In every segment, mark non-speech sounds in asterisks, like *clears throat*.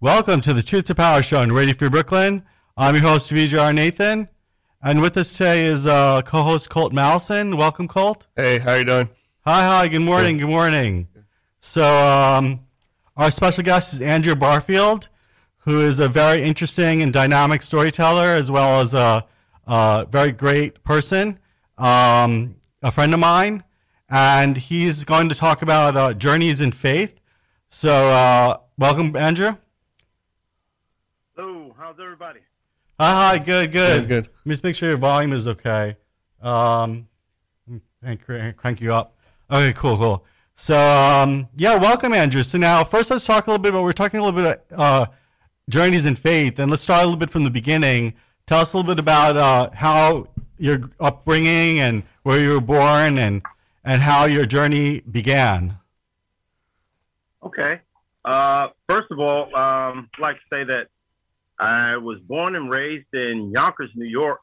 Welcome to the Truth to Power Show on Radio Free Brooklyn. I'm your host, VJR Nathan. And with us today is uh, co-host Colt Mallison. Welcome, Colt. Hey, how you doing? Hi, hi. Good morning. Good, good morning. So, um, our special guest is Andrew Barfield, who is a very interesting and dynamic storyteller, as well as a, a very great person, um, a friend of mine, and he's going to talk about uh, journeys in faith. So, uh, welcome, Andrew. Hello, how's everybody? Hi, hi, good, good. Good, good. Let me just make sure your volume is okay. Um, and crank you up. Okay, cool, cool. So, um, yeah, welcome, Andrew. So now, first, let's talk a little bit about. We're talking a little bit about uh, journeys in faith, and let's start a little bit from the beginning. Tell us a little bit about uh, how your upbringing and where you were born, and and how your journey began. Okay. Uh, first of all, um, I'd like to say that I was born and raised in Yonkers, New York.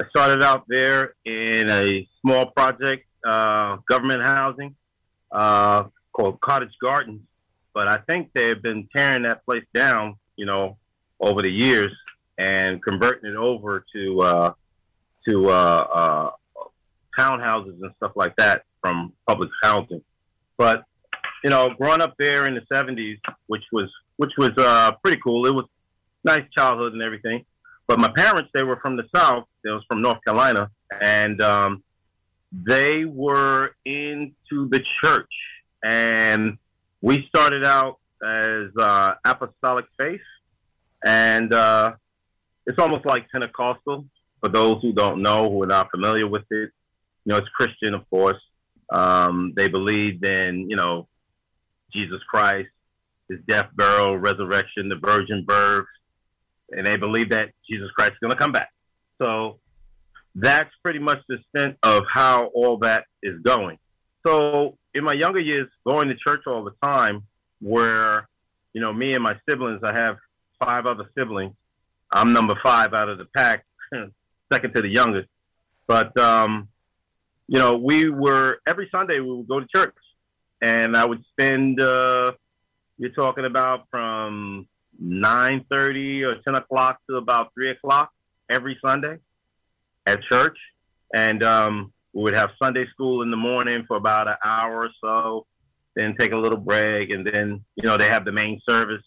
I started out there in a small project, uh, government housing uh, called Cottage Gardens, but I think they've been tearing that place down, you know, over the years and converting it over to uh, to uh, uh, townhouses and stuff like that from public housing. But you know, growing up there in the '70s, which was which was uh, pretty cool. It was nice childhood and everything. But my parents, they were from the South. They was from North Carolina, and um, they were into the church, and we started out as uh, apostolic faith, and uh, it's almost like Pentecostal for those who don't know, who are not familiar with it. You know, it's Christian, of course. Um, they believed in, you know, Jesus Christ, his death, burial, resurrection, the virgin birth, and they believe that Jesus Christ is going to come back. So that's pretty much the extent of how all that is going. So in my younger years, going to church all the time, where you know me and my siblings, I have five other siblings. I'm number five out of the pack, *laughs* second to the youngest. But um, you know, we were every Sunday we would go to church, and I would spend. Uh, you're talking about from nine thirty or ten o'clock to about three o'clock every Sunday at church, and um, we would have Sunday school in the morning for about an hour or so, then take a little break, and then you know they have the main service.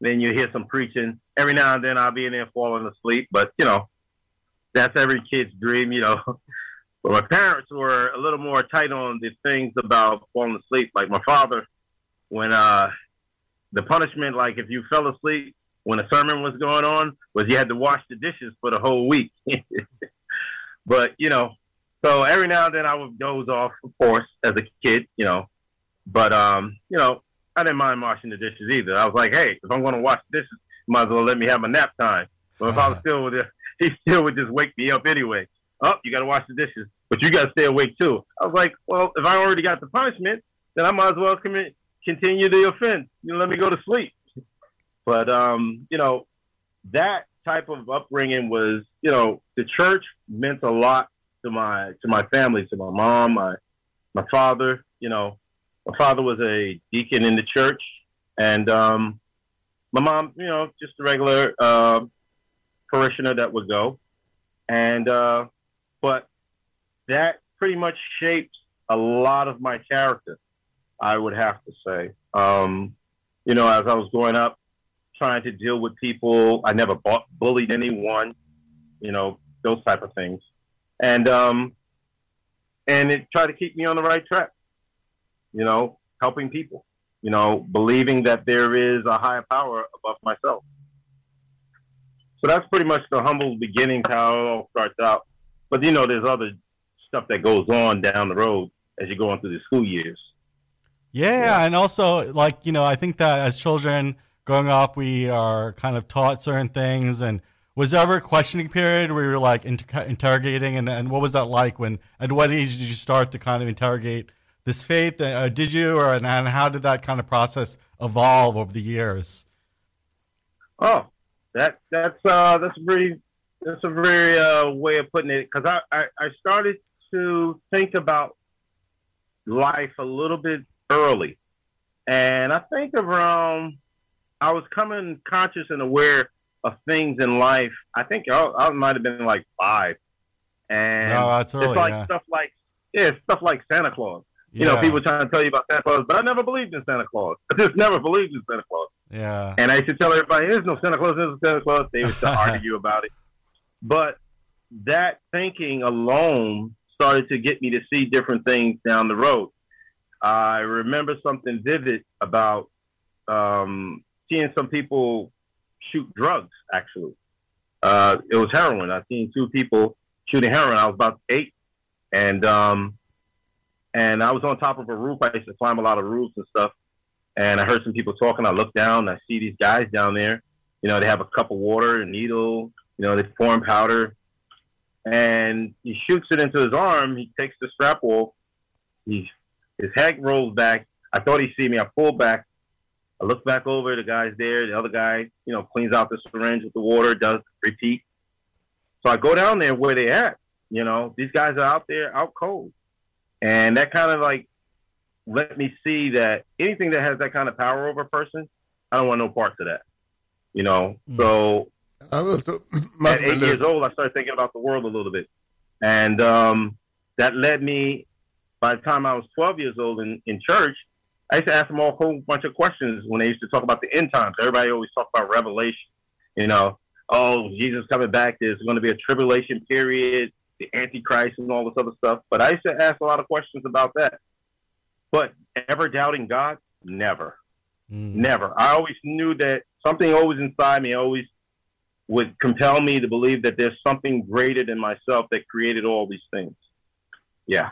Then you hear some preaching. Every now and then I'll be in there falling asleep, but you know that's every kid's dream, you know. *laughs* but my parents were a little more tight on the things about falling asleep. Like my father, when uh, the punishment, like if you fell asleep when a sermon was going on, was you had to wash the dishes for the whole week. *laughs* but you know, so every now and then I would doze off, of course, as a kid, you know. But um, you know, I didn't mind washing the dishes either. I was like, hey, if I'm going to wash the dishes, might as well let me have my nap time. But if I was still with it, *laughs* he still would just wake me up anyway. Oh, you got to wash the dishes, but you got to stay awake too. I was like, well, if I already got the punishment, then I might as well commit continue the offense. You know, let me go to sleep. But um, you know, that type of upbringing was, you know, the church meant a lot to my to my family, to my mom, my my father. You know, my father was a deacon in the church, and um, my mom, you know, just a regular uh, parishioner that would go, and uh, but that pretty much shaped a lot of my character. I would have to say. Um, you know, as I was growing up, trying to deal with people, I never bought, bullied anyone. You know, those type of things, and um, and it tried to keep me on the right track. You know, helping people. You know, believing that there is a higher power above myself. So that's pretty much the humble beginnings how it all starts out. But you know, there's other stuff that goes on down the road as you're going through the school years. Yeah, yeah, and also like you know, I think that as children growing up, we are kind of taught certain things. And was there ever a questioning period where you were like inter- interrogating, and, and what was that like? When at what age did you start to kind of interrogate this faith? Uh, did you, or and, and how did that kind of process evolve over the years? Oh, that that's uh, that's a very that's a very uh, way of putting it because I, I I started to think about life a little bit early. And I think around um, I was coming conscious and aware of things in life. I think I, I might have been like five, and oh, No, early, it's like yeah. stuff like yeah, stuff like Santa Claus. You know, people trying to tell you about Santa Claus, but I never believed in Santa Claus. *laughs* I just never believed in Santa Claus. Yeah. And I used to tell everybody, there's no Santa Claus, there's no Santa Claus. They used to *laughs* argue about it. But that thinking alone started to get me to see different things down the road. I remember something vivid about um, seeing some people shoot drugs, actually. Uh, it was heroin. I seen two people shooting heroin. I was about eight. And um, and I was on top of a roof. I used to climb a lot of roofs and stuff and I heard some people talking. I look down, I see these guys down there. You know, they have a cup of water, a needle. You know, they pouring powder, and he shoots it into his arm. He takes the strap off. He his head rolls back. I thought he see me. I pull back. I look back over. The guy's there. The other guy, you know, cleans out the syringe with the water. Does repeat. So I go down there where they at. You know, these guys are out there, out cold, and that kind of like let me see that anything that has that kind of power over a person, I don't want no parts of that. You know, Mm. so I was, *laughs* must at eight years old, I started thinking about the world a little bit, and um, that led me. By the time I was 12 years old in, in church, I used to ask them all a whole bunch of questions when they used to talk about the end times. Everybody always talked about Revelation. You know, oh, Jesus coming back. There's going to be a tribulation period, the Antichrist, and all this other stuff. But I used to ask a lot of questions about that. But ever doubting God? Never. Mm. Never. I always knew that something always inside me always would compel me to believe that there's something greater than myself that created all these things. Yeah.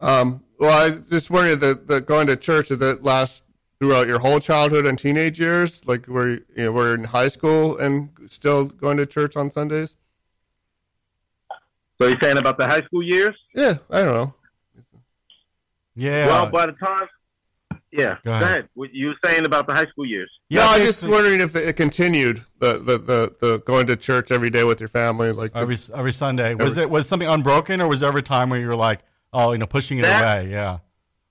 Um, well, I just wondered that, that going to church did that last throughout your whole childhood and teenage years, like were you, you know, were in high school and still going to church on Sundays? So you're saying about the high school years? Yeah, I don't know. Yeah. Well, by the time, yeah. Go Go ahead. ahead. What you were saying about the high school years? yeah, no, I I'm just wondering if it continued the, the, the, the going to church every day with your family, like every every Sunday. Was Every- it was something unbroken, or was there ever a time where you were like, oh, you know, pushing it That- away? Yeah.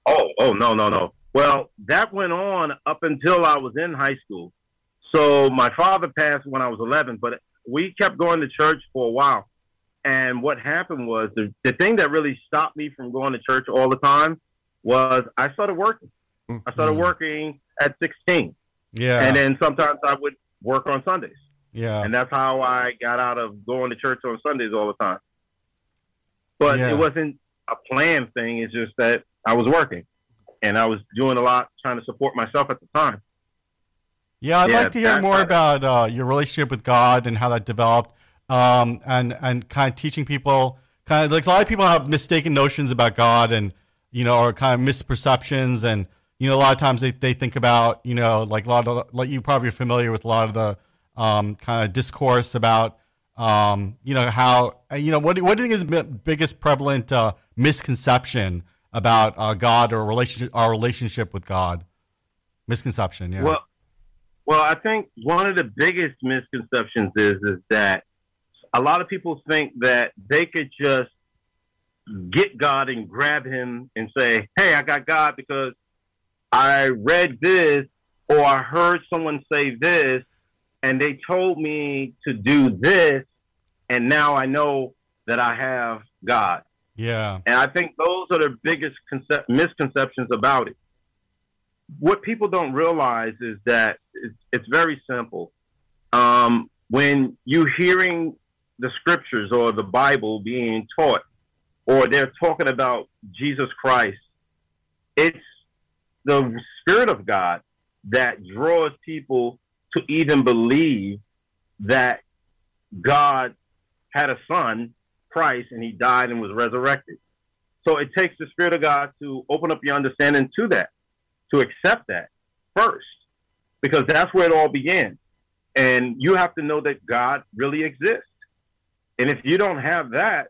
Oh, oh no, no, no. Well, that went on up until I was in high school. So my father passed when I was 11, but we kept going to church for a while. And what happened was the, the thing that really stopped me from going to church all the time was I started working. I started Mm. working at 16. Yeah. And then sometimes I would work on Sundays. yeah. And that's how I got out of going to church on Sundays all the time. But Yeah. it wasn't a planned thing. It's just that I was working and I was doing a lot trying to support myself at the time. Yeah, I'd Yeah, like to hear more about uh, your relationship with God and how that developed, um, and and kind of teaching people. Kind of like a lot of people have mistaken notions about God, and you know, or kind of misperceptions, and you know, a lot of times they, they think about you know, like a lot of like you probably are familiar with a lot of the um, kind of discourse about um, you know how you know what do- what do you think is the biggest prevalent uh, misconception about uh, God or relationship our relationship with God? Misconception, yeah. Well, well, I think one of the biggest misconceptions is is that a lot of people think that they could just get God and grab him and say, "Hey, I got God because I read this or I heard someone say this and they told me to do this and now I know that I have God." Yeah. And I think those are the biggest concep- misconceptions about it. What people don't realize is that it's, it's very simple. Um, when you're hearing the scriptures or the Bible being taught, or they're talking about Jesus Christ, it's the Spirit of God that draws people to even believe that God had a son, Christ, and he died and was resurrected. So it takes the Spirit of God to open up your understanding to that, to accept that first, because that's where it all began. And you have to know that God really exists. And if you don't have that,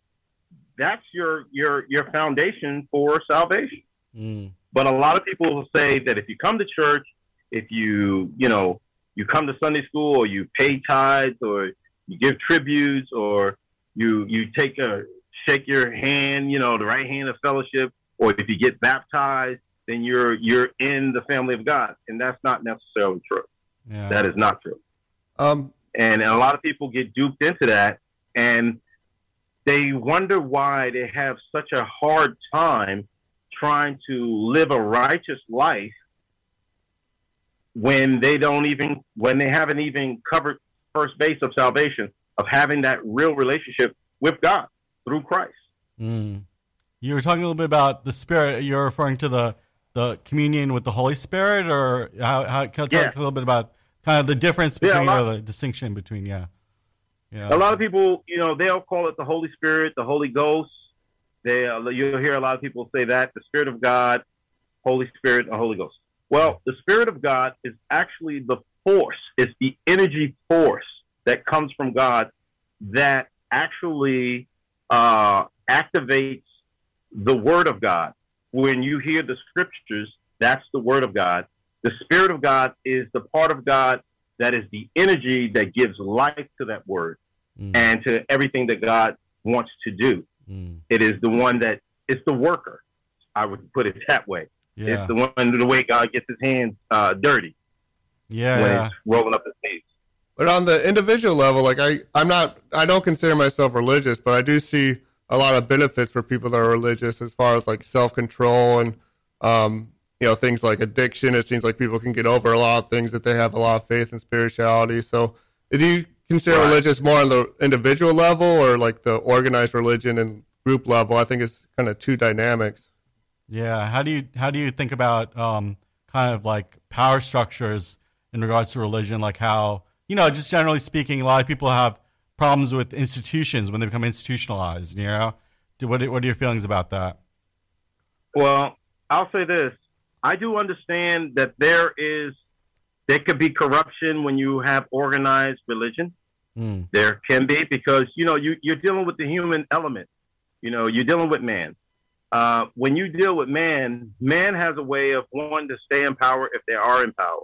that's your your your foundation for salvation. Mm. But a lot of people will say that if you come to church, if you, you know, you come to Sunday school or you pay tithes or you give tributes or you you take a shake your hand, you know, the right hand of fellowship, or if you get baptized, then you're you're in the family of God, and that's not necessarily true. Yeah. That is not true. Um, And, and a lot of people get duped into that, and they wonder why they have such a hard time trying to live a righteous life when they don't even when they haven't even covered first base of salvation of having that real relationship with God through Christ. Mm. You were talking a little bit about the Spirit. You're referring to the the communion with the Holy Spirit, or how? how can you Yeah. talk a little bit about kind of the difference Yeah, between lot- or the distinction between? Yeah, yeah. A lot of people, you know, they'll call it the Holy Spirit, the Holy Ghost. They, uh, you'll hear a lot of people say that the Spirit of God, Holy Spirit, and Holy Ghost. Well, the Spirit of God is actually the force. It's the energy force that comes from God that actually uh, activates the Word of God. When you hear the Scriptures, that's the Word of God. The Spirit of God is the part of God that is the energy that gives life to that Word Mm, and to everything that God wants to do. mm. It is the one that it's the worker. I would put it that way. yeah, It's the one the way God gets his hands uh, dirty yeah, when yeah. he's rolling up his sleeves. But on the individual level, like I, I'm not, I don't consider myself religious, but I do see a lot of benefits for people that are religious as far as like self control and, um, you know, things like addiction. It seems like people can get over a lot of things that they have a lot of faith and spirituality. So, do you consider Right. religious more on the individual level or like the organized religion and group level? I think it's kind of two dynamics. Yeah. How do you how do you think about um, kind of like power structures in regards to religion? Like how you know, just generally speaking, a lot of people have problems with institutions when they become institutionalized. You know, Do- what what are your feelings about that? Well, I'll say this. I do understand that there is there could be corruption when you have organized religion. Mm, There can be because you know you, you're dealing with the human element. You know, you're dealing with man. Uh, when you deal with man, man has a way of wanting to stay in power if they are in power.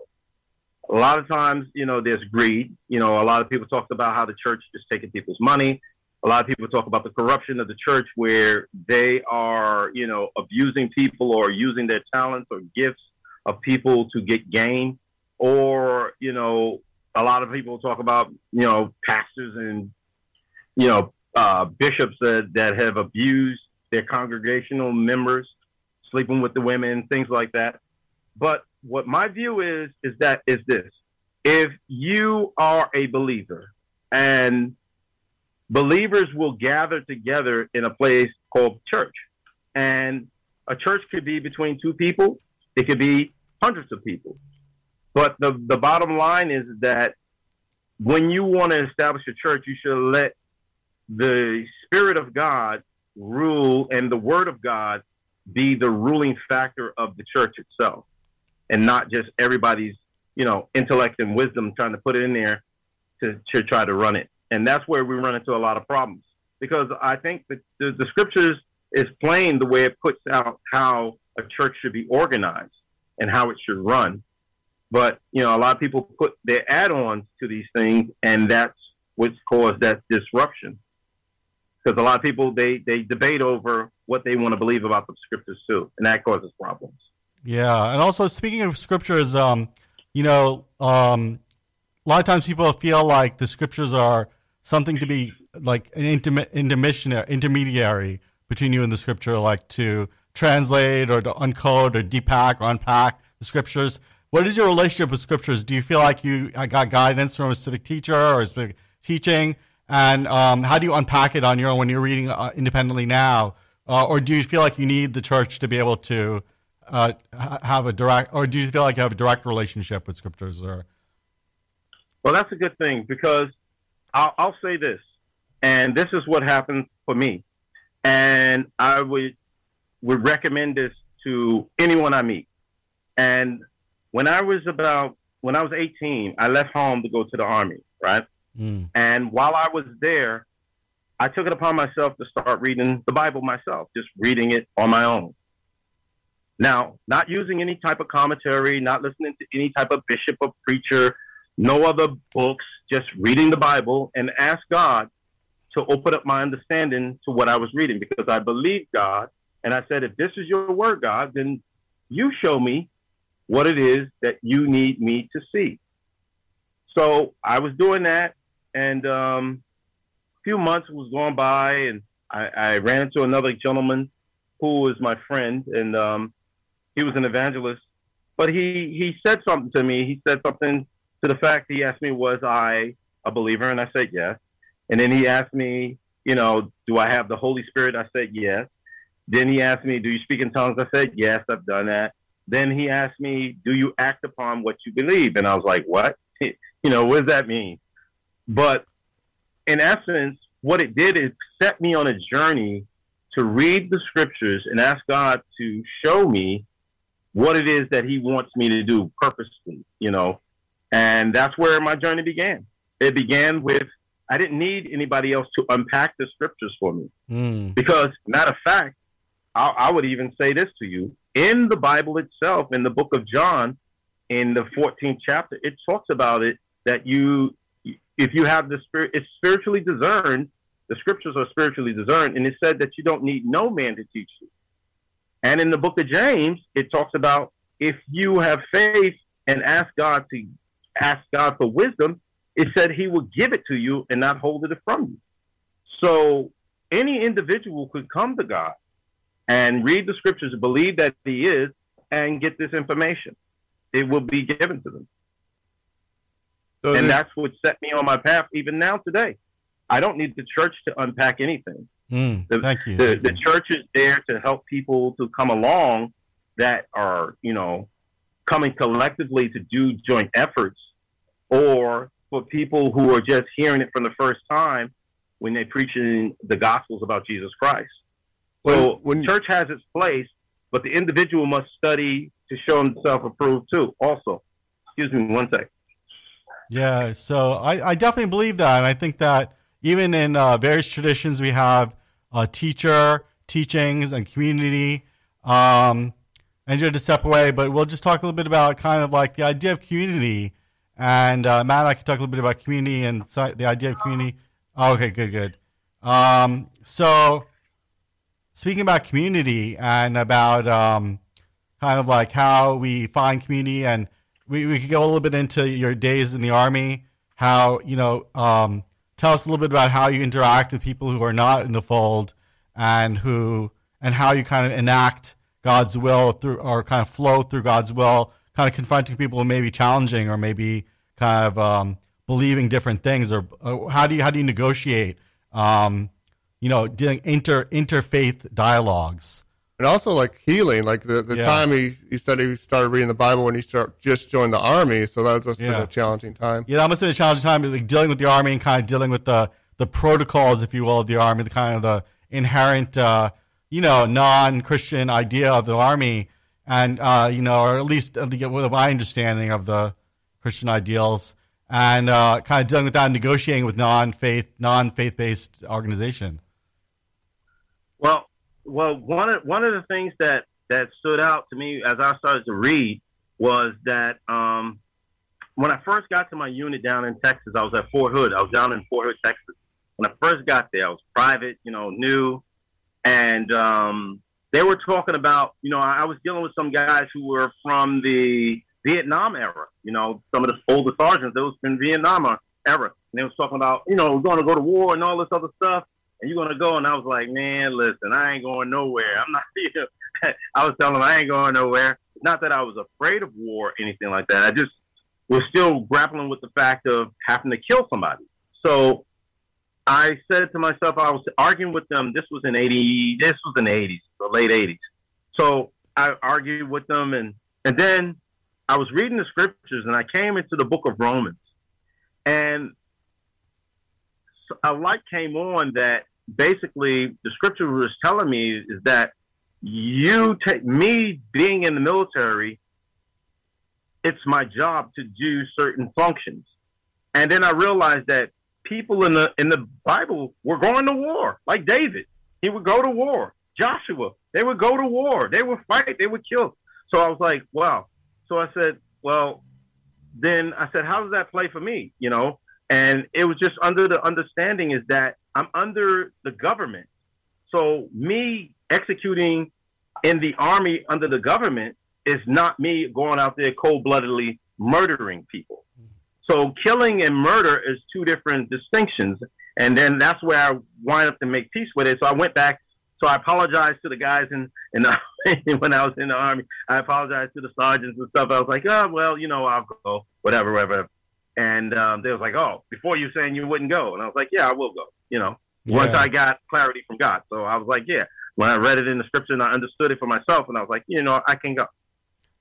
A lot of times, you know, there's greed. You know, a lot of people talk about how the church is taking people's money. A lot of people talk about the corruption of the church where they are, you know, abusing people or using their talents or gifts of people to get gain. Or, you know, a lot of people talk about, you know, pastors and, you know, uh, bishops that, that have abused their congregational members, sleeping with the women, things like that. But what my view is, is that is this. If you are a believer and believers will gather together in a place called church, and a church could be between two people, it could be hundreds of people. But the, the bottom line is that when you want to establish a church, you should let the Spirit of God rule and the Word of God be the ruling factor of the church itself, and not just everybody's you know intellect and wisdom trying to put it in there to to try to run it. And that's where we run into a lot of problems because I think that the, the scriptures is plain the way it puts out how a church should be organized and how it should run. But you know, a lot of people put their add-ons to these things, and that's what's caused that disruption. Because a lot of people they they debate over what they want to believe about the scriptures too, and that causes problems. Yeah, and also speaking of scriptures, um, you know, um, a lot of times people feel like the scriptures are something to be like an intermi- intermissionary, intermediary between you and the scripture, like to translate or to uncode or depack or unpack the scriptures. What is your relationship with scriptures? Do you feel like you got guidance from a specific teacher or a specific teaching? And um, how do you unpack it on your own when you're reading uh, independently now? Uh, or do you feel like you need the church to be able to uh, have a direct, or do you feel like you have a direct relationship with scriptures? Or Well, that's a good thing because I'll, I'll say this, and this is what happened for me, and I would would recommend this to anyone I meet. And when I was about when I was 18, I left home to go to the army, right? Mm, And while I was there, I took it upon myself to start reading the Bible myself, just reading it on my own. Now, not using any type of commentary, not listening to any type of bishop or preacher, no other books, just reading the Bible and ask God to open up my understanding to what I was reading because I believed God. And I said, if this is your word, God, then you show me what it is that you need me to see. So I was doing that, and um, a few months was going by, and I, I ran into another gentleman who was my friend, and um, he was an evangelist. But he he said something to me. He said something to the fact he asked me, "Was I a believer?" And I said yes. And then he asked me, you know, do I have the Holy Spirit? I said yes. Then he asked me, do you speak in tongues? I said yes, I've done that. Then he asked me, do you act upon what you believe? And I was like, what? *laughs* you know, what does that mean? But in essence, what it did is set me on a journey to read the scriptures and ask God to show me what it is that He wants me to do purposely, you know. And that's where my journey began. It began with I didn't need anybody else to unpack the scriptures for me. Mm. Because, matter of fact, I, I would even say this to you in the Bible itself, in the book of John, in the 14th chapter, it talks about it that you, if you have the spirit, it's spiritually discerned. The scriptures are spiritually discerned, and it said that you don't need no man to teach you. And in the book of James, it talks about if you have faith and ask God to ask God for wisdom, it said he will give it to you and not hold it from you. So any individual could come to God and read the scriptures, believe that he is, and get this information. It will be given to them. So and that's what set me on my path even now today. I don't need the church to unpack anything. Mm, the, thank you. The, the church is there to help people to come along that are, you know, coming collectively to do joint efforts or for people who are just hearing it for the first time when they're preaching the gospels about Jesus Christ. When, so when church has its place, but the individual must study to show himself approved too. Also, excuse me one sec. Yeah, so I, I definitely believe that, and I think that even in uh, various traditions, we have a teacher, teachings, and community. Um, and just to step away, but we'll just talk a little bit about kind of like the idea of community and uh, Matt I can talk a little bit about community and the idea of community. Oh, okay, good, good. Um, so, speaking about community and about um, kind of like how we find community, and we, we could go a little bit into your days in the army, how, you know, um, tell us a little bit about how you interact with people who are not in the fold and who, and how you kind of enact God's will through, or kind of flow through God's will kind of confronting people who may be challenging or maybe kind of um, believing different things, or uh, how do you how do you negotiate, um, you know, doing inter interfaith dialogues? And also like healing, like the, the yeah. time he, he said he started reading the Bible when he start, just joined the army, so that was yeah. a challenging time. Yeah, that must have been a challenging time, like dealing with the army and kind of dealing with the the protocols, if you will, of the army, the kind of the inherent, uh, you know, non Christian idea of the army and uh, you know, or at least with my understanding of the Christian ideals, and uh, kind of dealing with that, and negotiating with non-faith, non-faith based organization. Well, well, one of one of the things that that stood out to me as I started to read was that um, when I first got to my unit down in Texas, I was at Fort Hood. I was down in Fort Hood, Texas. When I first got there, I was private, you know, new, and um, they were talking about, you know, I was dealing with some guys who were from the Vietnam era, you know, some of the older sergeants, those in Vietnam era. And they was talking about, you know, going to go to war and all this other stuff. And you're to go. And I was like, man, listen, I ain't going nowhere. I'm not, *laughs* know, I was telling them I ain't going nowhere. Not that I was afraid of war or anything like that. I just was still grappling with the fact of having to kill somebody. So I said to myself, I was arguing with them. This was in 80, this was in the 80s, the late 80s. So I argued with them. And, and then I was reading the scriptures and I came into the book of Romans. And a light came on that basically the scripture was telling me is that you take me being in the military, it's my job to do certain functions. And then I realized that people in the in the Bible were going to war, like David. He would go to war. Joshua, they would go to war. They would fight. They would kill. So I was like, wow. So I said, well, then I said, how does that play for me? You know, and it was just under the understanding is that I'm under the government. So me executing in the army under the government is not me going out there cold bloodedly murdering people. So killing and murder is two different distinctions. And then that's where I wind up to make peace with it. So I went back. So I apologized to the guys in, in the, *laughs* when I was in the army. I apologized to the sergeants and stuff. I was like, oh, well, you know, I'll go, whatever, whatever. And um, they was like, oh, before you saying you wouldn't go. And I was like, yeah, I will go, you know, yeah. once I got clarity from God. So I was like, yeah. When I read it in the scripture and I understood it for myself, and I was like, you know, I can go.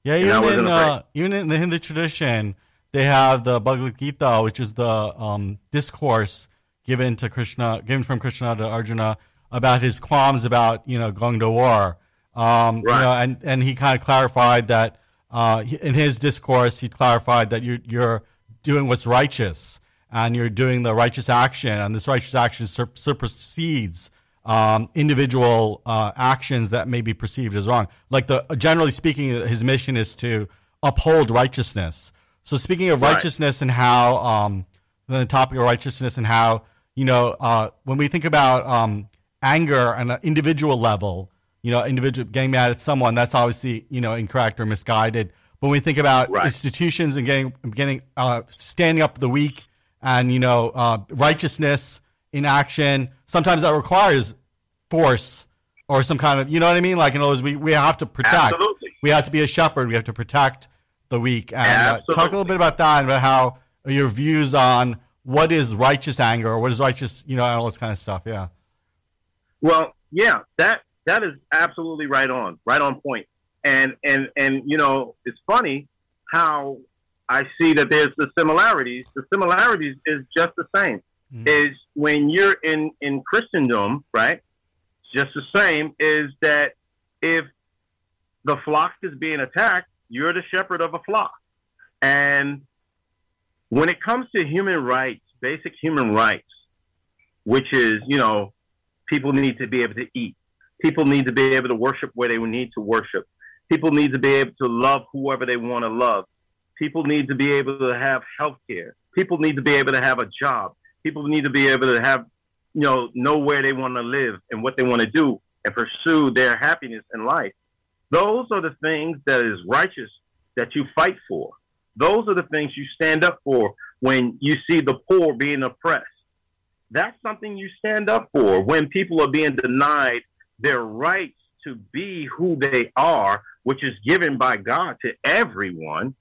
Yeah, even in, uh, even in the Hindu tradition, they have the Bhagavad Gita, which is the um, discourse given to Krishna, given from Krishna to Arjuna about his qualms about you know going to war. Um, right. You know, and and he kind of clarified that uh, in his discourse, he clarified that you're you're doing what's righteous and you're doing the righteous action, and this righteous action sur- supersedes um, individual uh, actions that may be perceived as wrong. Like the generally speaking, his mission is to uphold righteousness. So speaking of right. righteousness and how um, the topic of righteousness and how you know uh, when we think about um, anger on an individual level, you know, individual getting mad at someone, that's obviously you know incorrect or misguided. When we think about right. institutions and getting getting uh, standing up for the weak and you know uh, righteousness in action. Sometimes that requires force or some kind of, you know what I mean? Like, in other words, we, we have to protect. Absolutely. We have to be a shepherd. We have to protect the weak. And uh, talk a little bit about that and about how your views on what is righteous anger or what is righteous, you know, all this kind of stuff. Yeah. Well, yeah, that that is absolutely right on, right on point. And and and you know, it's funny how I see that there's the similarities. The similarities is just the same mm-hmm. is when you're in in Christendom, right? Just the same is that if the flock is being attacked, you're the shepherd of a flock. And when it comes to human rights, basic human rights, which is, you know, people need to be able to eat. People need to be able to worship where they need to worship. People need to be able to love whoever they want to love. People need to be able to have health care. People need to be able to have a job people need to be able to have, you know, know where they want to live and what they want to do and pursue their happiness in life. Those are the things that is righteous that you fight for. Those are the things you stand up for when you see the poor being oppressed. That's something you stand up for when people are being denied their rights to be who they are, which is given by God to everyone.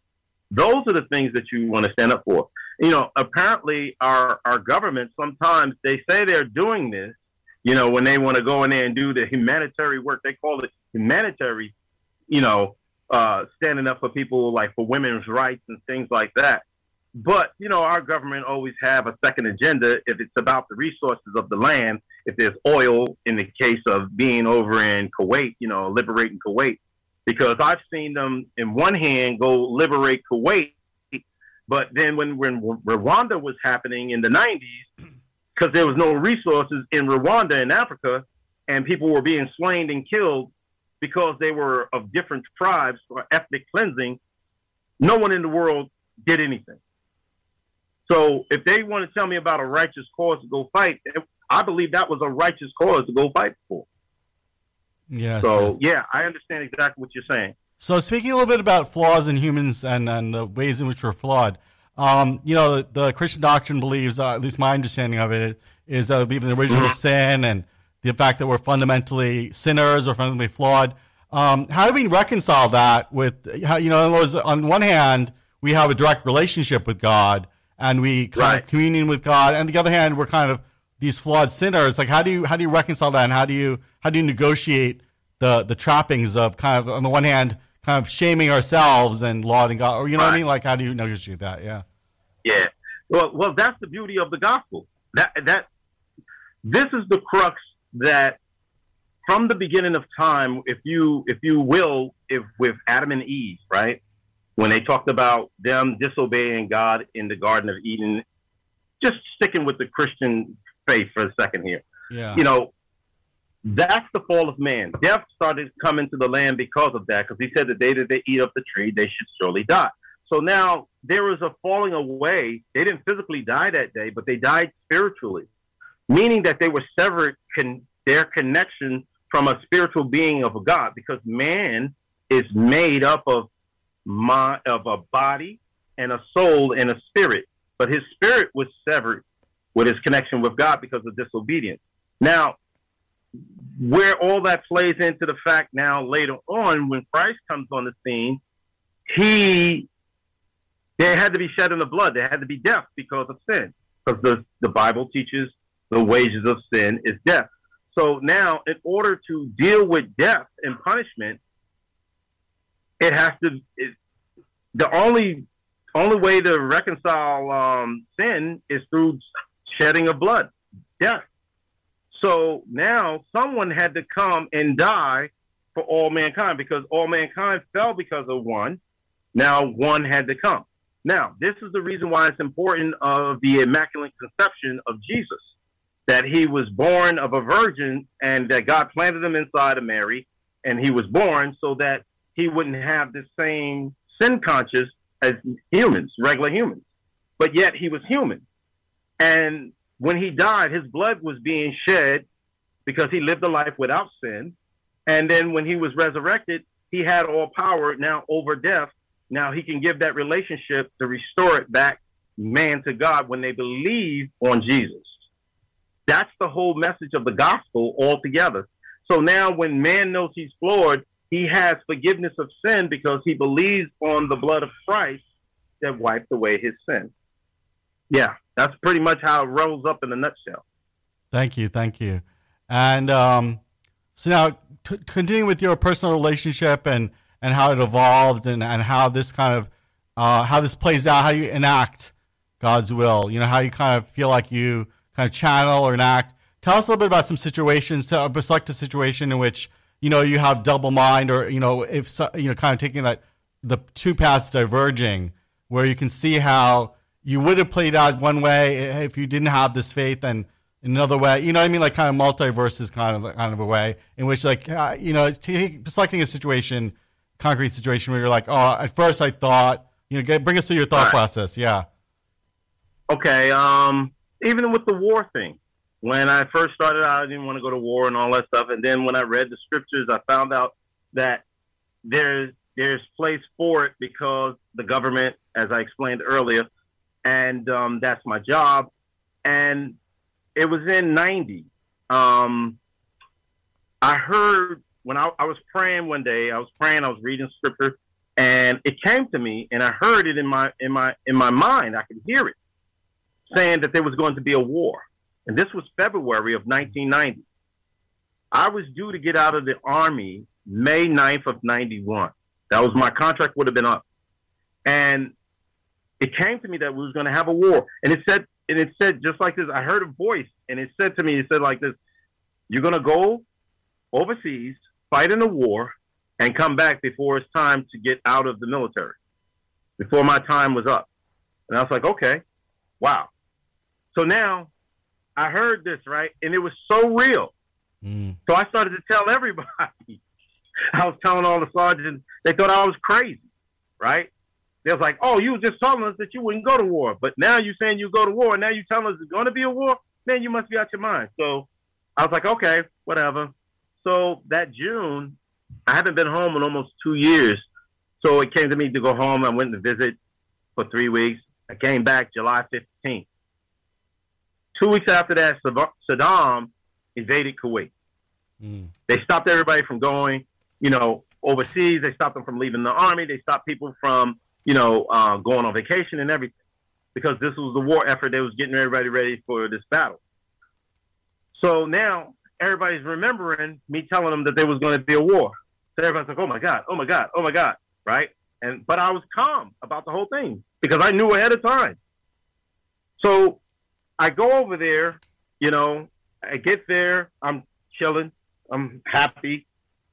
Those are the things that you want to stand up for you know, apparently our our government sometimes they say they're doing this, you know, when they want to go in there and do the humanitarian work, they call it humanitarian, you know, uh, standing up for people like for women's rights and things like that. But you know, our government always have a second agenda if it's about the resources of the land. If there's oil, in the case of being over in Kuwait, you know, liberating Kuwait, because I've seen them in one hand go liberate Kuwait but then when, when Rwanda was happening in the 90s, because *clears throat* there was no resources in Rwanda in Africa, and people were being slain and killed because they were of different tribes for ethnic cleansing, no one in the world did anything. So if they want to tell me about a righteous cause to go fight, I believe that was a righteous cause to go fight for. Yeah. So yes. yeah, I understand exactly what you're saying. So speaking a little bit about flaws in humans and, and the ways in which we're flawed, um, you know, the, the, Christian doctrine believes, uh, at least my understanding of it, is that we believe in the original mm-hmm. sin and the fact that we're fundamentally sinners or fundamentally flawed. Um, how do we reconcile that with, how, you know, words, on one hand, we have a direct relationship with God and we kind right. of communion with God, and on the other hand, we're kind of these flawed sinners. Like, how do you how do you reconcile that, and how do you how do you negotiate the the trappings of kind of on the one hand kind of shaming ourselves and lauding God, or you know right. what I mean? Like, how do you negotiate that? Yeah. Yeah. Well, well, that's the beauty of the gospel. That that this is the crux that from the beginning of time, if you if you will, if with Adam and Eve, right, when they talked about them disobeying God in the Garden of Eden, just sticking with the Christian faith for a second here. Yeah. You know, that's the fall of man. Death started coming to the land because of that, because he said the day that they eat of the tree, they should surely die. So now there was a falling away. They didn't physically die that day, but they died spiritually, meaning that they were severed con- their connection from a spiritual being of God, because man is made up of my of a body and a soul and a spirit, but his spirit was severed with his connection with God because of disobedience. Now, where all that plays into the fact now later on when Christ comes on the scene, he there had to be shed in the blood. There had to be death because of sin. Because the, the Bible teaches the wages of sin is death. So now, in order to deal with death and punishment, it has to. It, the only only way to reconcile um, sin is through shedding of blood, death. So now someone had to come and die for all mankind because all mankind fell because of one. Now one had to come. Now, this is the reason why it's important of the immaculate conception of Jesus, that he was born of a virgin and that God planted him inside of Mary and he was born so that he wouldn't have the same sin conscious as humans, regular humans. But yet he was human. And when he died, his blood was being shed because he lived a life without sin. And then when he was resurrected, he had all power now over death now he can give that relationship to restore it back man to God when they believe on Jesus. That's the whole message of the gospel altogether. So now when man knows he's floored, he has forgiveness of sin because he believes on the blood of Christ that wiped away his sin. Yeah, that's pretty much how it rolls up in a nutshell. Thank you, thank you. And um, so now, t- continuing with your personal relationship and and how it evolved and, and how this kind of uh, how this plays out, how you enact God's will. You know, how you kind of feel like you kind of channel or enact. Tell us a little bit about some situations, to select a situation in which you know you have double mind, or you know, if so, you know, kind of taking that the two paths diverging, where you can see how you would have played out one way if you didn't have this faith, and another way. You know what I mean? Like kind of multiverses, kind of kind of a way in which, like, uh, you know, selecting a situation concrete situation where you're like, oh, at first I thought, you know, get, bring us through your thought right. process. Yeah. Okay. Um, even with the war thing, when I first started out, I didn't want to go to war and all that stuff. And then when I read the scriptures, I found out that there's there's place for it because the government, as I explained earlier, and um, that's my job. And it was in '90. Um, I heard when I, I was praying one day, I was praying, I was reading scripture, and it came to me, and I heard it in my in my in my mind. I could hear it saying that there was going to be a war, and this was February of 1990. I was due to get out of the army May 9th of 91. That was my contract would have been up, and it came to me that we was going to have a war, and it said and it said just like this. I heard a voice, and it said to me, it said like this: "You're going to go overseas fight in a war, and come back before it's time to get out of the military, before my time was up. And I was like, okay, wow. So now I heard this, right? And it was so real. Mm. So I started to tell everybody. *laughs* I was telling all the sergeants, they thought I was crazy, right? They was like, oh, you were just telling us that you wouldn't go to war. But now you're saying you go to war, and now you're telling us it's going to be a war? Man, you must be out your mind. So I was like, okay, whatever. So that June, I haven't been home in almost two years. So it came to me to go home. I went to visit for three weeks. I came back July 15th. Two weeks after that, Saddam invaded Kuwait. Mm. They stopped everybody from going, you know, overseas. They stopped them from leaving the army. They stopped people from, you know, uh, going on vacation and everything because this was the war effort. They was getting everybody ready for this battle. So now everybody's remembering me telling them that there was going to be a war. So everybody's like, "Oh my god! Oh my god! Oh my god!" Right? And but I was calm about the whole thing because I knew ahead of time. So I go over there. You know, I get there. I'm chilling. I'm happy.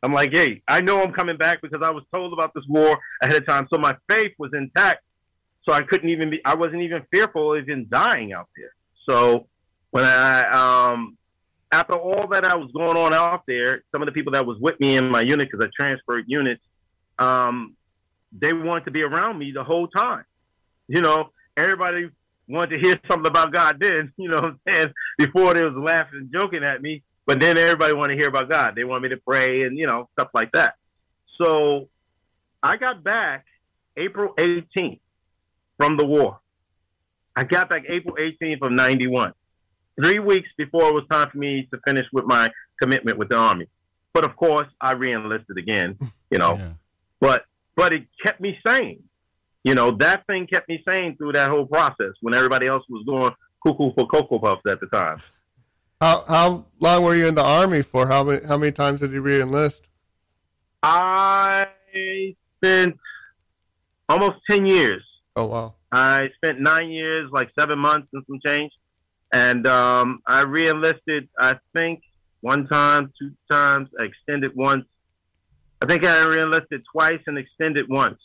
I'm like, hey, I know I'm coming back because I was told about this war ahead of time. So my faith was intact. So I couldn't even be, I wasn't even fearful of even dying out there. So when I um, after all that I was going on out there, some of the people that was with me in my unit, because I transferred units, um, they wanted to be around me the whole time. You know, everybody wanted to hear something about God then, *laughs* you know what I'm saying? Before they was laughing and joking at me, but then everybody wanted to hear about God. They wanted me to pray and, you know, stuff like that. So I got back April 18th from the war. I got back April 18th of 91. Three weeks before it was time for me to finish with my commitment with the Army. But of course, I reenlisted again, you know. *laughs* yeah. But but it kept me sane. You know, that thing kept me sane through that whole process when everybody else was going cuckoo for Cocoa Puffs at the time. How how long were you in the army for? How many how many times did you reenlist? I spent almost ten years. Oh wow! I spent nine years, like seven months and some change, and um, I reenlisted. I think one time, two times, I extended once. I think I reenlisted twice and extended once.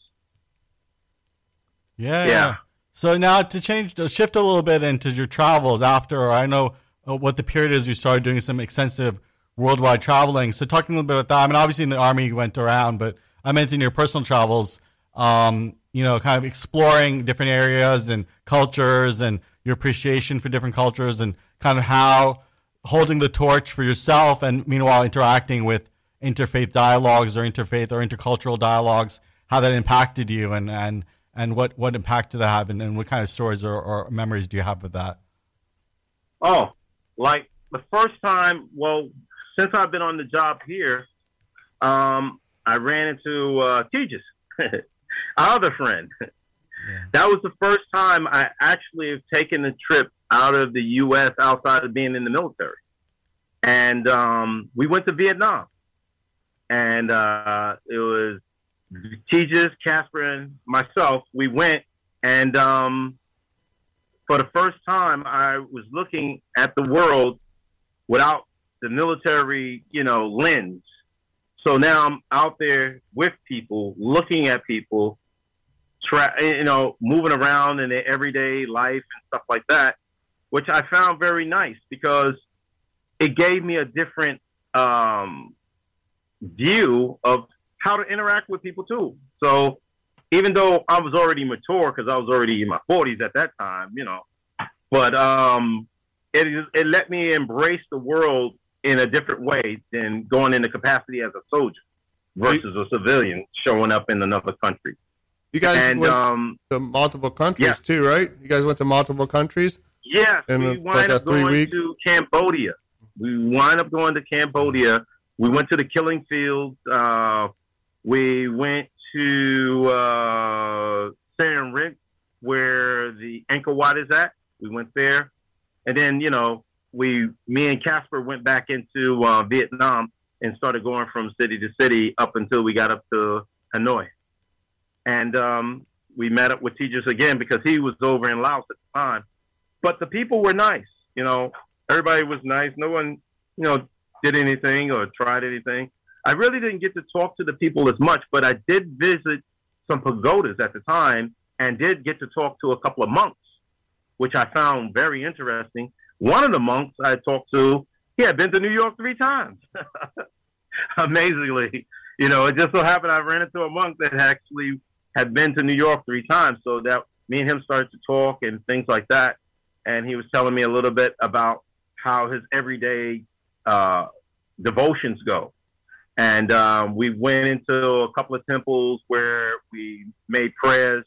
Yeah, yeah. So now to change, to shift a little bit into your travels after, I know uh, what the period is you started doing some extensive worldwide traveling. So talking a little bit about that. I mean, obviously in the army you went around, but I meant in your personal travels, um, you know, kind of exploring different areas and cultures and your appreciation for different cultures and kind of how holding the torch for yourself and meanwhile interacting with interfaith dialogues or interfaith or intercultural dialogues, how that impacted you and, and, and what, what impact did that have and, and what kind of stories or, or memories do you have with that? Oh, like the first time, well, since I've been on the job here, um, I ran into uh, Tejas, *laughs* our other friend. *laughs* Yeah. That was the first time I actually have taken a trip out of the U.S. outside of being in the military, and um, we went to Vietnam, and uh, it was Tejas, Casper, and myself. We went, and um, for the first time, I was looking at the world without the military, you know, lens. So now I'm out there with people, looking at people, tra- you know, moving around in their everyday life and stuff like that, which I found very nice because it gave me a different um, view of how to interact with people too. So even though I was already mature because I was already in my 40s at that time, you know, but um, it it let me embrace the world in a different way than going in the capacity as a soldier versus a civilian showing up in another country. You guys and, went um, to multiple countries yeah. too, right? You guys went to multiple countries. Yes, we wind like up going week? to Cambodia. We wind up going to Cambodia. We went to the killing fields. Uh, we went to uh, Siem Reap, where the Angkor Wat is at. We went there, and then you know we, me and Casper went back into uh, Vietnam and started going from city to city up until we got up to Hanoi, and um, we met up with Tejas again because he was over in Laos at the time. But the people were nice, you know. Everybody was nice. No one, you know, did anything or tried anything. I really didn't get to talk to the people as much, but I did visit some pagodas at the time and did get to talk to a couple of monks, which I found very interesting. One of the monks I talked to, he had been to New York three times. *laughs* Amazingly, you know, it just so happened I ran into a monk that actually had been to New York three times. So that me and him started to talk and things like that. And he was telling me a little bit about how his everyday uh, devotions go and um, we went into a couple of temples where we made prayers.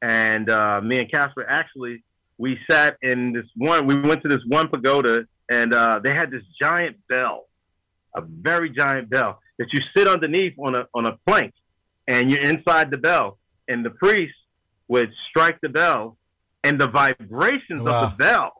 And uh, me and Casper actually, we sat in this one, we went to this one pagoda and uh, they had this giant bell, a very giant bell that you sit underneath on a, on a plank and you're inside the bell. And the priest would strike the bell and the vibrations wow. of the bell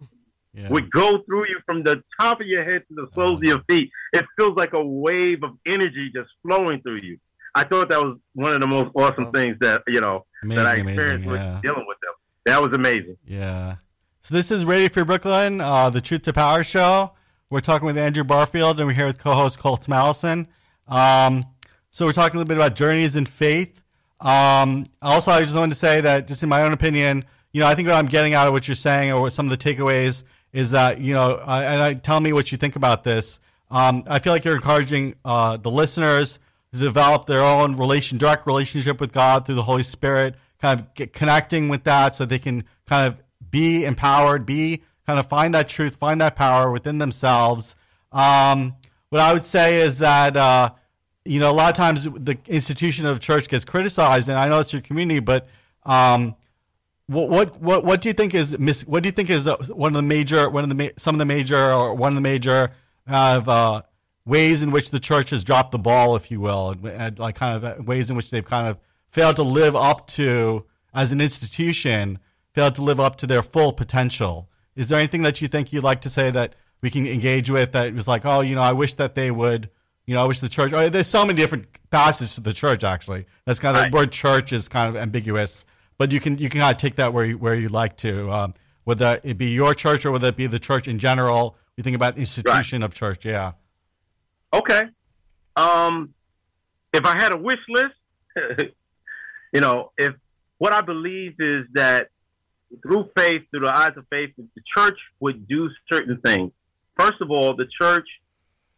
yeah. would go through you from the top of your head to the soles oh, of your feet. It feels like a wave of energy just flowing through you. I thought that was one of the most awesome oh. things that you know amazing, that I experienced amazing, yeah. with dealing with them. That was amazing. Yeah. So this is Radio Free Brooklyn, uh, the Truth to Power show. We're talking with Andrew Barfield, and we're here with co-host Colt Mallison. Um, so we're talking a little bit about journeys in faith. Um, also, I just wanted to say that, just in my own opinion, you know, I think what I'm getting out of what you're saying, or what some of the takeaways is that you know, uh, and I, tell me what you think about this. Um, I feel like you're encouraging uh, the listeners to develop their own relation, direct relationship with God through the Holy Spirit, kind of get connecting with that, so they can kind of be empowered, be kind of find that truth, find that power within themselves. Um, what I would say is that uh, you know, a lot of times the institution of church gets criticized, and I know it's your community, but um, what what what what do you think is mis- what do you think is uh, one of the major one of the ma- some of the major or one of the major of uh, ways in which the church has dropped the ball, if you will, and, and like kind of uh, ways in which they've kind of failed to live up to as an institution failed to live up to their full potential. Is there anything that you think you'd like to say that we can engage with that was like, oh, you know, I wish that they would, you know, I wish the church. Oh, there's so many different facets to the church. Actually, that's kind of Right. the word church is kind of ambiguous, but you can you can kind of take that where you, where you like to, um, whether it be your church or whether it be the church in general. You think about institution of church, yeah. Okay. Um, if I had a wish list, *laughs* you know, if what I believe is that through faith, through the eyes of faith, the church would do certain things. First of all, the church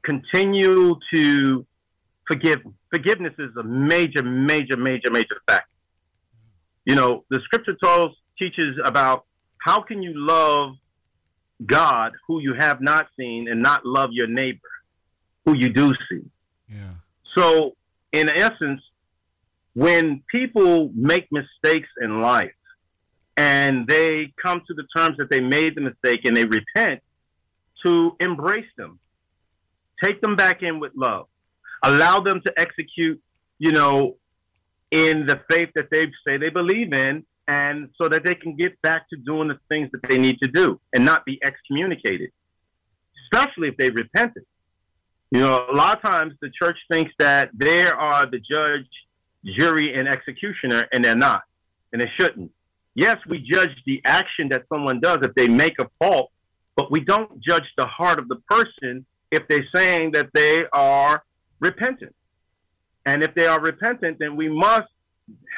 continue to forgive. Forgiveness is a major, major, major, major fact. You know, the scripture tells teaches about how can you love God who you have not seen and not love your neighbor who you do see. Yeah. So, in essence, when people make mistakes in life and they come to the terms that they made the mistake and they repent, to embrace them, take them back in with love, allow them to execute, you know, in the faith that they say they believe in, and so that they can get back to doing the things that they need to do and not be excommunicated, especially if they repented. You know, a lot of times the church thinks that they are the judge, jury, and executioner, and they're not, and they shouldn't. Yes, we judge the action that someone does if they make a fault, but we don't judge the heart of the person if they're saying that they are repentant. And if they are repentant, then we must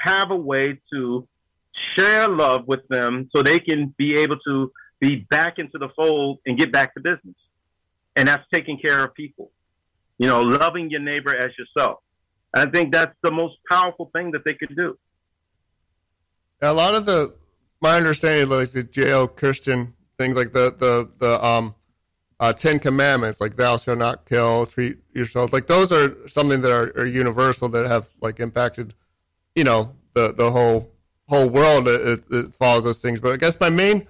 have a way to share love with them so they can be able to be back into the fold and get back to business. And that's taking care of people you know, loving your neighbor as yourself. I think that's the most powerful thing that they could do. A lot of the, my understanding, like the Judeo-Christian things, like the the the um, uh, Ten Commandments, like thou shalt not kill, treat yourself, like those are something that are, are universal that have like impacted, you know, the the whole whole world. It, it, follows those things. But I guess my main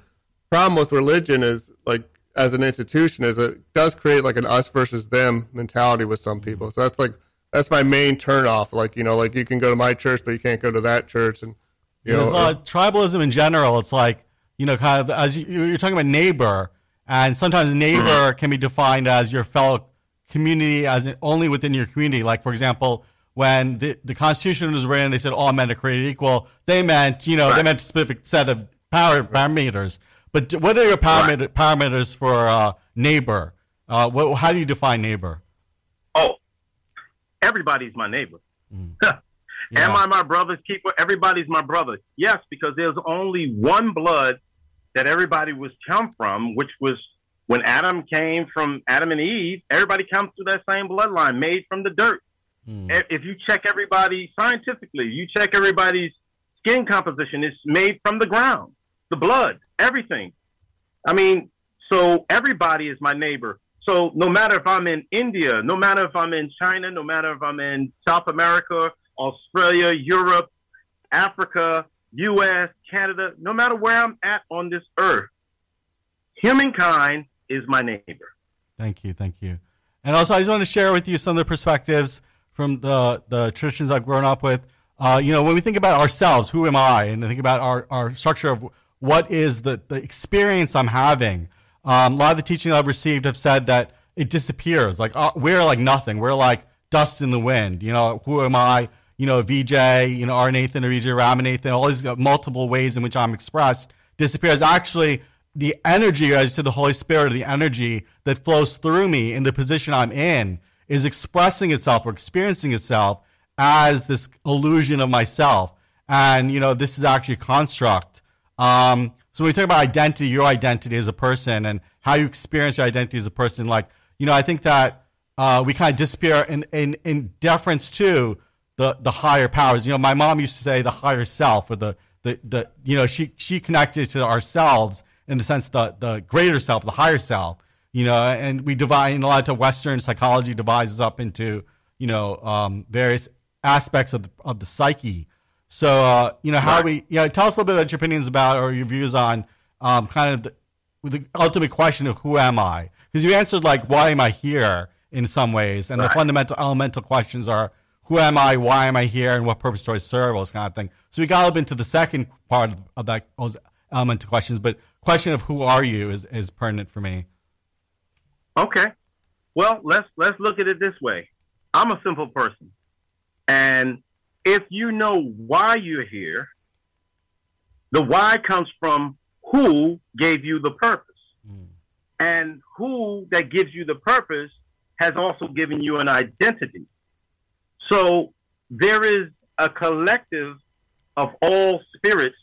problem with religion is like as an institution is it does create like an us versus them mentality with some people. So that's like that's my main turnoff. Like you know, like you can go to my church, but you can't go to that church, and you There's know, uh, tribalism in general. It's like you know, kind of as you, you're talking about neighbor, and sometimes neighbor can be defined as your fellow community, as only within your community. Like for example, when the, the Constitution was written, they said all men are created equal. They meant you know they meant a specific set of power parameters. But what are your parameter, parameters for uh, neighbor? Uh, what, how do you define neighbor? Oh, everybody's my neighbor. *laughs* Yeah. Am I my brother's keeper? Everybody's my brother. Yes, because there's only one blood that everybody was come from, which was when Adam came from Adam and Eve. Everybody comes through that same bloodline, made from the dirt. Hmm. If if you check everybody scientifically, you check everybody's skin composition, it's made from the ground, the blood, everything. I mean, so everybody is my neighbor. So no matter if I'm in India, no matter if I'm in China, no matter if I'm in South America, Australia, Europe, Africa, US, Canada, no matter where I'm at on this earth, humankind is my neighbor. Thank you, thank you. And also, I just want to share with you some of the perspectives from the the traditions I've grown up with. Uh, you know, when we think about ourselves, who am I, and think about our, our structure of what is the, the experience I'm having. Um, a lot of the teaching I've received have said that it disappears. Like uh, we're like nothing. We're like dust in the wind. You know, who am I? You know, VJ. You know, R Nathan or VJ Ramanathan. All these uh, multiple ways in which I'm expressed disappears. Actually, the energy, as to the Holy Spirit, the energy that flows through me in the position I'm in, is expressing itself or experiencing itself as this illusion of myself. And you know, this is actually a construct. Um, so when we talk about identity, your identity as a person, and how you experience your identity as a person, like you know, I think that uh, we kind of disappear in, in in deference to the the higher powers. You know, my mom used to say the higher self, or the the the you know, she she connected to ourselves in the sense the the greater self, the higher self. You know, and we divide in a lot of Western psychology divides up into you know, um, various aspects of the, of the psyche. So, uh, you know, how Right. we, you know, tell us a little bit about your opinions about or your views on um, kind of the, the ultimate question of who am I? Because you answered like, why am I here in some ways? And the fundamental elemental questions are, who am I? Why am I here? And what purpose do I serve? All this kind of thing. So we got up into the second part of, of that, those elemental questions, but question of who are you is, is pertinent for me. Okay. Well, let's let's look at it this way. I'm a simple person. And if you know why you're here, the why comes from who gave you the purpose. Hmm. And who that gives you the purpose has also given you an identity. So there is a collective of all spirits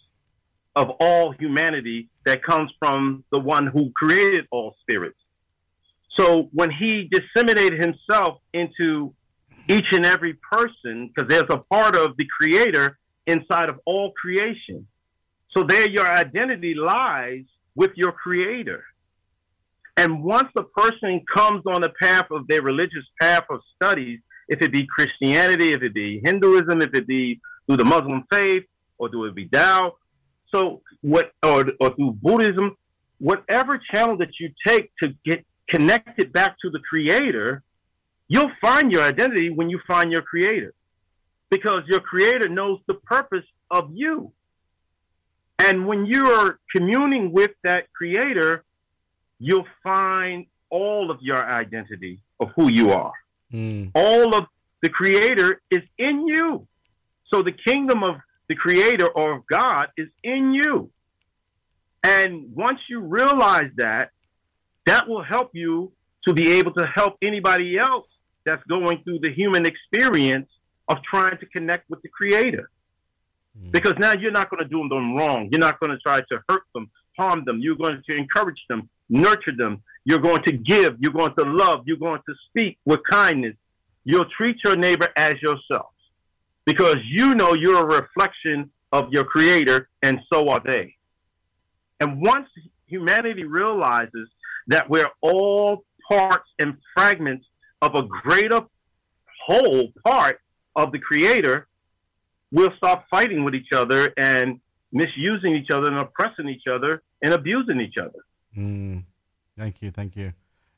of all humanity that comes from the one who created all spirits. So when he disseminated himself into each and every person, because there's a part of the creator inside of all creation. So there your identity lies with your creator. And once a person comes on the path of their religious path of studies, if it be Christianity, if it be Hinduism, if it be through the Muslim faith, or do it be Tao, so what, or, or through Buddhism, whatever channel that you take to get connected back to the creator, you'll find your identity when you find your creator because your creator knows the purpose of you. And when you're communing with that creator, you'll find all of your identity of who you are. Mm. All of the creator is in you. So the kingdom of the creator or of God is in you. And once you realize that, that will help you to be able to help anybody else that's going through the human experience of trying to connect with the creator. Hmm. Because now you're not going to do them wrong. You're not going to try to hurt them, harm them. You're going to encourage them, nurture them. You're going to give. You're going to love. You're going to speak with kindness. You'll treat your neighbor as yourself because you know you're a reflection of your creator and so are they. And once humanity realizes that we're all parts and fragments of a greater whole part of the creator, we'll stop fighting with each other and misusing each other and oppressing each other and abusing each other. Mm. Thank you, thank you.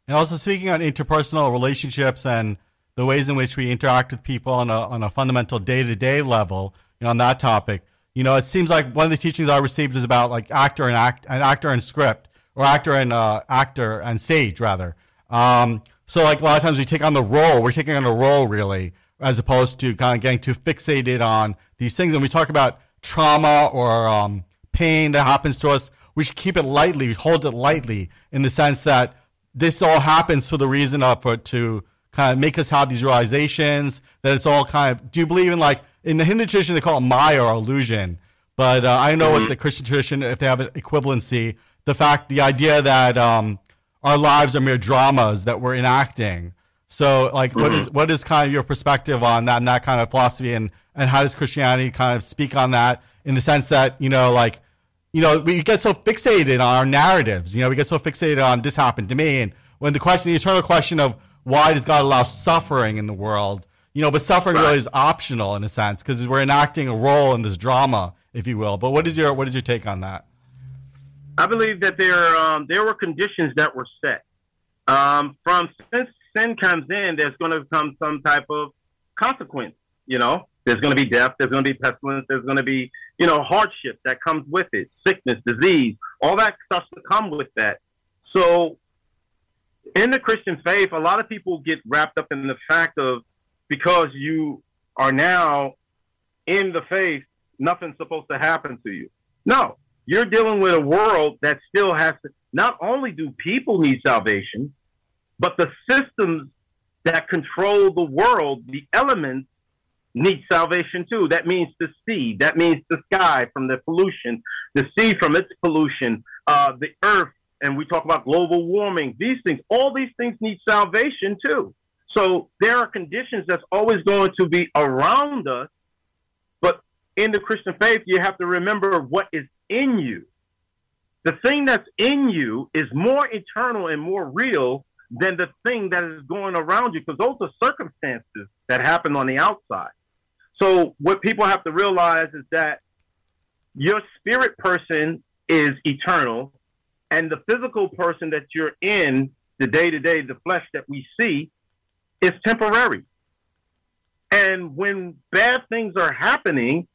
And also speaking on interpersonal relationships and the ways in which we interact with people on a on a fundamental day to day level, you know, on that topic. You know, it seems like one of the teachings I received is about like actor and act, an actor and script, or actor and uh, actor and stage rather. Um, so like a lot of times we take on the role, we're taking on a role really, as opposed to kind of getting too fixated on these things. And we talk about trauma or um, pain that happens to us, we should keep it lightly, we hold it lightly in the sense that this all happens for the reason of for to kind of make us have these realizations that it's all kind of. Do you believe in like in the Hindu tradition they call it Maya or illusion, but uh, I know with the Christian tradition if they have an equivalency, the fact the idea that um, our lives are mere dramas that we're enacting. So like what is what is kind of your perspective on that and that kind of philosophy and and how does Christianity kind of speak on that in the sense that you know like you know, we get so fixated on our narratives. You know, we get so fixated on this happened to me. And when the question, the eternal question of why does God allow suffering in the world? You know, but suffering really is optional in a sense because we're enacting a role in this drama, if you will. But what is your what is your take on that? I believe that there um, there were conditions that were set. Um, from since sin comes in, there's going to come some type of consequence. You know, there's going to be death, there's going to be pestilence, there's going to be you know hardship that comes with it, sickness, disease, all that stuff to come with that. So, in the Christian faith, a lot of people get wrapped up in the fact of because you are now in the faith, nothing's supposed to happen to you. No, you're dealing with a world that still has to. Not only do people need salvation, but the systems that control the world, the elements, need salvation too. That means the sea. That means the sky from the pollution, the sea from its pollution, uh, the earth, and we talk about global warming. These things, all these things need salvation too. So there are conditions that's always going to be around us, but in the Christian faith, you have to remember what is in you. The thing that's in you is more eternal and more real than the thing that is going around you because those are circumstances that happen on the outside. So what people have to realize is that your spirit person is eternal and the physical person that you're in the day to day, the flesh that we see is temporary. And when bad things are happening,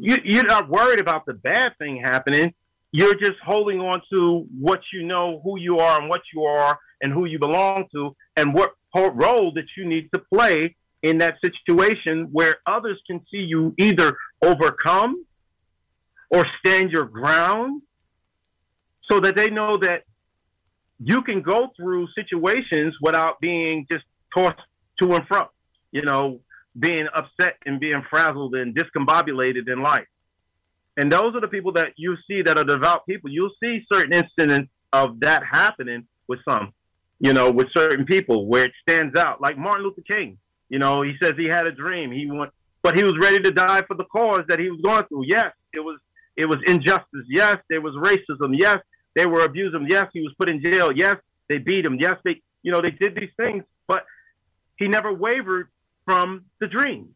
you, you're not worried about the bad thing happening. You're just holding on to what you know, who you are, and what you are, and who you belong to, and what role that you need to play in that situation where others can see you either overcome or stand your ground so that they know that you can go through situations without being just tossed to and from, you know, being upset and being frazzled and discombobulated in life. And those are the people that you see that are devout people. You'll see certain incidents of that happening with some, you know, with certain people where it stands out. Like Martin Luther King, you know, he says he had a dream. He went, but he was ready to die for the cause that he was going through. Yes, it was it was injustice. Yes, there was racism. Yes, they were abusing. Yes, he was put in jail. Yes, they beat him. Yes, they you know they did these things, but he never wavered from the dream.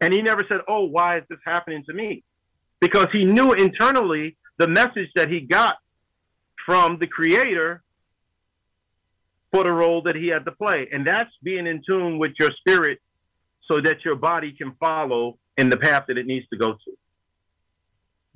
And he never said, "Oh, why is this happening to me?" Because he knew internally the message that he got from the creator for the role that he had to play. And that's being in tune with your spirit so that your body can follow in the path that it needs to go to.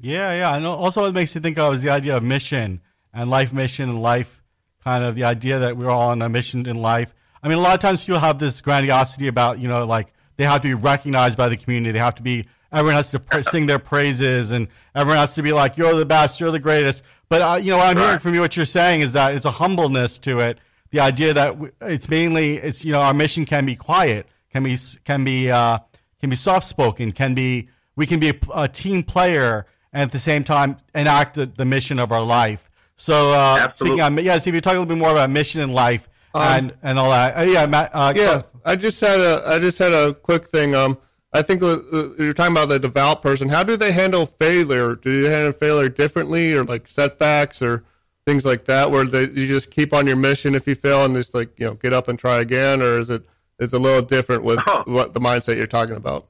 Yeah, yeah. And also, what makes you think of is the idea of mission and life mission and life kind of the idea that we're all on a mission in life. I mean, a lot of times people have this grandiosity about, you know, like they have to be recognized by the community. They have to be, everyone has to *laughs* sing their praises and everyone has to be like, you're the best, you're the greatest. But, uh, you know, what I'm right. hearing from you, what you're saying is that it's a humbleness to it. The idea that it's mainly, it's, you know, our mission can be quiet, can be, can be, uh, can be soft spoken, can be, we can be a, a team player and at the same time enact the, the mission of our life. So, uh, speaking on, yeah, so if you talk a little bit more about mission in life um, and, and all that. Uh, yeah, Matt. Uh, yeah, I just had a, I just had a quick thing. Um, I think uh, you're talking about the devout person. How do they handle failure? Do they handle failure differently, or like setbacks, or things like that, where they, you just keep on your mission if you fail and just like you know get up and try again, or is it it's a little different with oh. what the mindset you're talking about?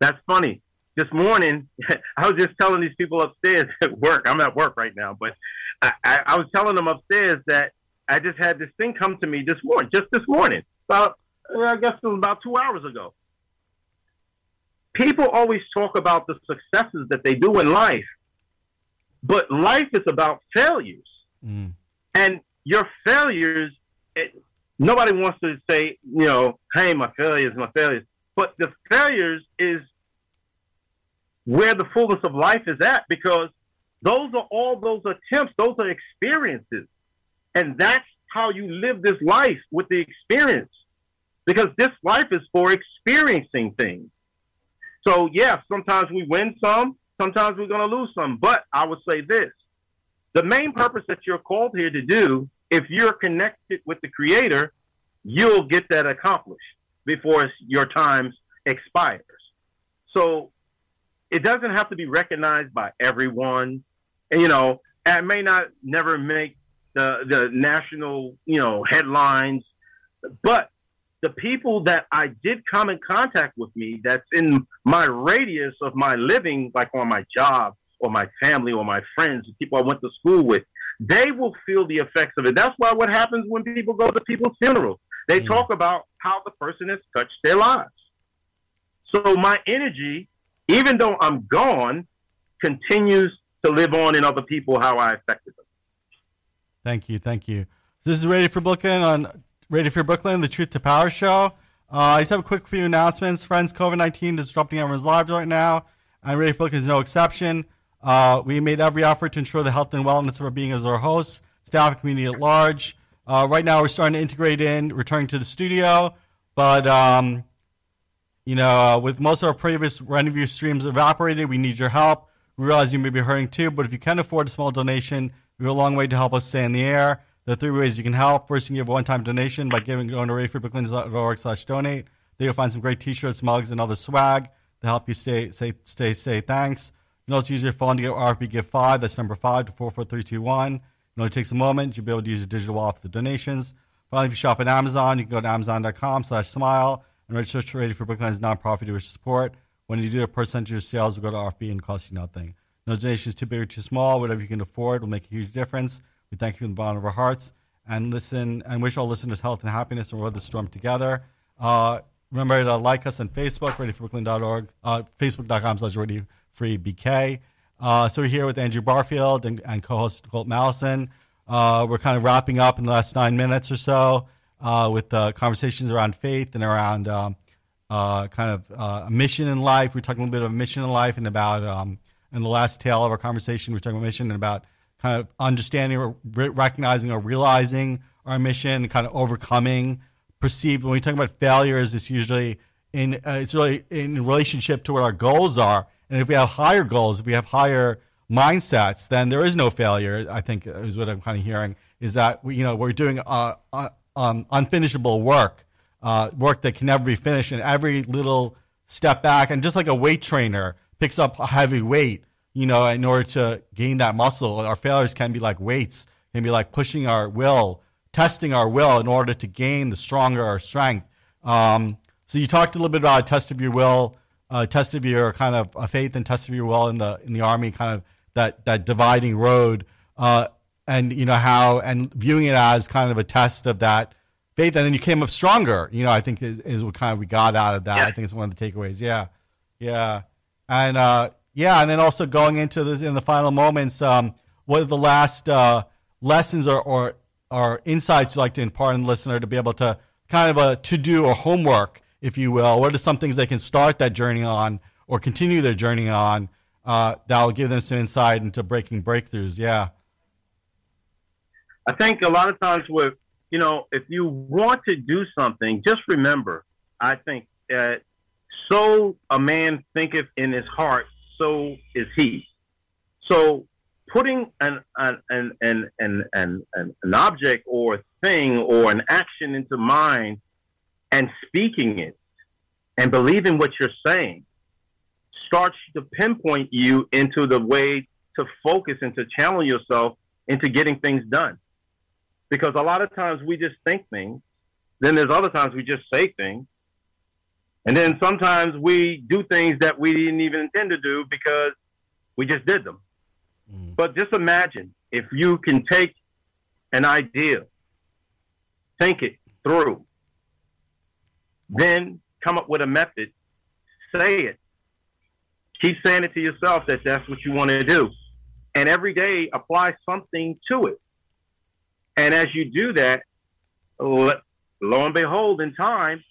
That's funny this morning, *laughs* I was just telling these people upstairs *laughs* at work. I'm at work right now, but I, I, I, was telling them upstairs that I just had this thing come to me this morning, just this morning, about I guess it was about two hours ago. People always talk about the successes that they do in life, but life is about failures, mm. and your failures. It, nobody wants to say, you know, hey, my failures, my failures. But the failures is where the fullness of life is at because those are all those attempts, those are experiences. And that's how you live this life with the experience. Because this life is for experiencing things. So, yeah, sometimes we win some, sometimes we're going to lose some. But I would say this the main purpose that you're called here to do, if you're connected with the Creator, you'll get that accomplished before your time expires. So it doesn't have to be recognized by everyone. And, you know, it may not never make the the national, you know, headlines, but the people that I did come in contact with me that's in my radius of my living, like on my job or my family or my friends, the people I went to school with, they will feel the effects of it. That's why what happens when people go to people's funerals. They mm. talk about how the person has touched their lives. So my energy even though I'm gone, continues to live on in other people how I affected them. Thank you, thank you. This is Radio Free Brooklyn on Radio Free Brooklyn, the Truth to Power show. Uh, I just have a quick few announcements. Friends, COVID 19 is disrupting everyone's lives right now, and Radio Free Brooklyn is no exception. Uh, we made every effort to ensure the health and wellness of our being as our hosts, staff, and community at large. Uh, right now, we're starting to integrate in, returning to the studio, but um, you know, uh, with most of our previous interview streams evaporated, we need your help. We realize you may be hurting too, but if you can afford a small donation, we go a long way to help us stay in the air. There are three ways you can help. First, you can give a one-time donation by giving going to radiofreebrooklyn.org slash donate. There you'll find some great t-shirts, mugs, and other swag to help you stay, say, stay, say thanks. You can also use your phone to get RFB Give 5. That's number 5 to 44321. It only takes a moment. You'll be able to use your digital wallet for the donations. Finally, if you shop on Amazon, you can go to amazon.com slash smile and register to Radio Free Brooklyn's nonprofit you wish to support. When you do, a percentage of your sales will go to RFB and cost you nothing. No donation is too big or too small. Whatever you can afford will make a huge difference. We thank you from the bottom of our hearts and listen and wish all listeners health and happiness and weather the storm together. Uh, remember to like us on Facebook, radiofreebrooklyn.org, uh, facebook.com slash radiofreebk. Uh, so we're here with Andrew Barfield and, and co-host Colt Mallison. Uh, we're kind of wrapping up in the last nine minutes or so uh, with uh, conversations around faith and around um, uh, kind of uh, a mission in life. We're talking a little bit of a mission in life and about, um, in the last tail of our conversation, we're talking about mission and about kind of understanding or re- recognizing or realizing our mission and kind of overcoming perceived. When we talk about failures, it's usually in, uh, it's really in relationship to what our goals are. And if we have higher goals, if we have higher mindsets, then there is no failure. I think is what I'm kind of hearing is that we, you know, we're doing uh, uh, um, unfinishable work, uh, work that can never be finished, and every little step back, and just like a weight trainer picks up a heavy weight, you know, in order to gain that muscle, our failures can be like weights, can be like pushing our will, testing our will in order to gain the stronger our strength. Um, so you talked a little bit about a test of your will, a test of your kind of a faith and test of your will in the in the army, kind of that that dividing road. Uh, and you know how and viewing it as kind of a test of that faith and then you came up stronger you know i think is, is what kind of we got out of that yeah. i think it's one of the takeaways yeah yeah and uh yeah and then also going into this in the final moments um what are the last uh lessons or or, or insights you'd like to impart on the listener to be able to kind of a to do or homework if you will? What are some things they can start that journey on or continue their journey on uh, that'll give them some insight into breaking breakthroughs? Yeah. I think a lot of times with, you know, if you want to do something, just remember, I think that so a man thinketh in his heart, so is he. So putting an an an an an, an, an object or a thing or an action into mind and speaking it and believing what you're saying starts to pinpoint you into the way to focus and to channel yourself into getting things done because a lot of times we just think things. Then there's other times we just say things. And then sometimes we do things that we didn't even intend to do because we just did them. Mm. But just imagine if you can take an idea, think it through, then come up with a method, say it, keep saying it to yourself that that's what you want to do, and every day apply something to it. And as you do that, lo and behold, in time,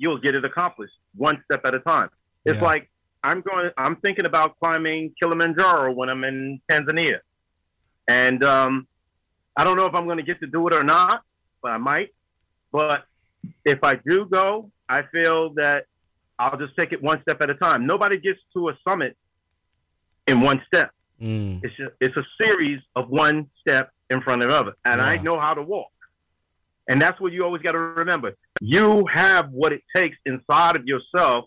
you'll get it accomplished one step at a time. It's yeah. like I'm going. I'm thinking about climbing Kilimanjaro when I'm in Tanzania, and um, I don't know if I'm going to get to do it or not, but I might. But if I do go, I feel that I'll just take it one step at a time. Nobody gets to a summit in one step. Mm. It's a, it's a series of one step in front of others, and. I know how to walk. And that's what you always got to remember. You have what it takes inside of yourself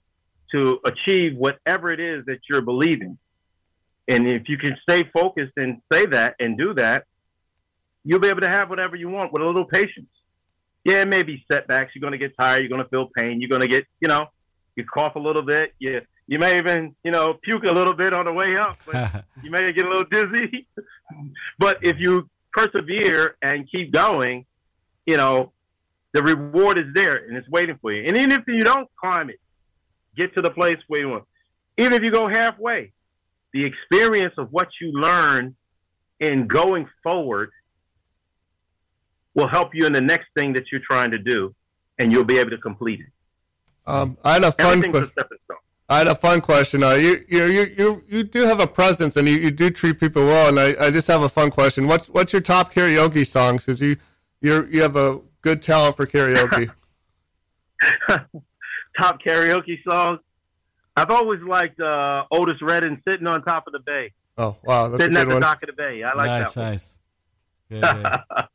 to achieve whatever it is that you're believing. And if you can stay focused and say that and do that, you'll be able to have whatever you want with a little patience. Yeah, it may be setbacks. You're going to get tired. You're going to feel pain. You're going to get, you know, you cough a little bit. You you may even, you know, puke a little bit on the way up. *laughs* you may get a little dizzy. *laughs* but if you persevere and keep going, you know, the reward is there and it's waiting for you. And even if you don't climb it, get to the place where you want. Even if you go halfway, the experience of what you learn in going forward will help you in the next thing that you're trying to do, and you'll be able to complete it. Um, I had a fun question. I had a fun question. Uh, you, you, you, you, you do have a presence and you, you do treat people well. And I, I just have a fun question. What's, what's your top karaoke songs? Because you, you you have a good talent for karaoke. *laughs* top karaoke songs. I've always liked uh, Otis Redding sitting on top of the bay. Oh wow, that's sitting at the one. dock of the bay. I like nice, that. Nice, nice.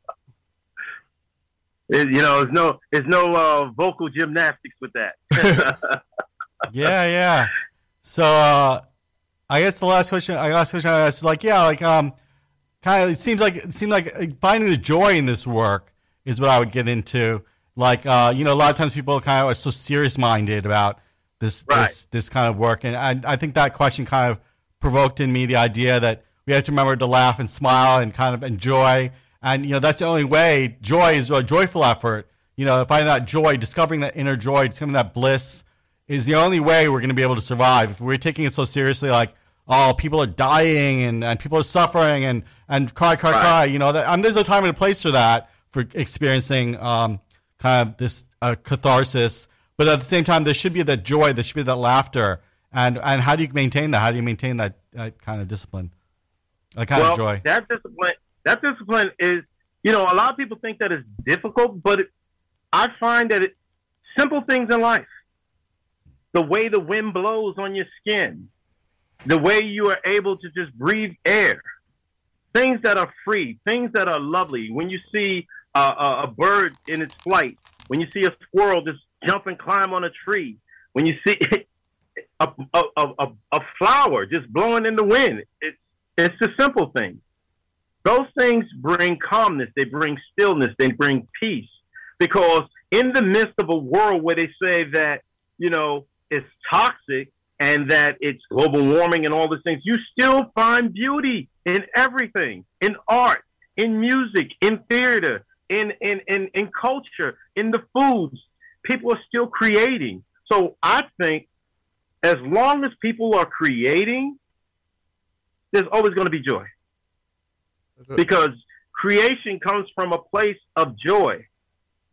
*laughs* you know, there's no there's no uh, vocal gymnastics with that *laughs* yeah, yeah. So uh, I guess the last question, I last question I asked, like, yeah, like, um, kind of it seems like it seemed like finding the joy in this work is what I would get into. Like uh, you know, a lot of times people kind of are so serious minded about this Right. this this kind of work, and I, I think that question kind of provoked in me the idea that we have to remember to laugh and smile and kind of enjoy, and you know that's the only way. Joy is a joyful effort. You know, finding that joy, discovering that inner joy, discovering that bliss is the only way we're going to be able to survive. If we're taking it so seriously, like, oh, people are dying and, and people are suffering and, and cry, cry, Right. cry, you know, that, um, there's no time and a place for that, for experiencing um, kind of this uh, catharsis. But at the same time, there should be that joy, there should be that laughter. And, and how do you maintain that? How do you maintain that, that kind of discipline? That kind well, of joy? that discipline, that discipline is, you know, a lot of people think that it's difficult, but it, I find that it, simple things in life, the way the wind blows on your skin, the way you are able to just breathe air, things that are free, things that are lovely. When you see a, a, bird in its flight, when you see a squirrel just jump and climb on a tree, when you see *laughs* a, a, a, a, a flower just blowing in the wind, it's it's the simple things. Those things bring calmness, they bring stillness, they bring peace. Because in the midst of a world where they say that, you know, it's toxic and that it's global warming and all these things, you still find beauty in everything, in art, in music, in theater, in, in, in, in culture, in the foods. People are still creating. So I think as long as people are creating, there's always going to be joy because creation comes from a place of joy.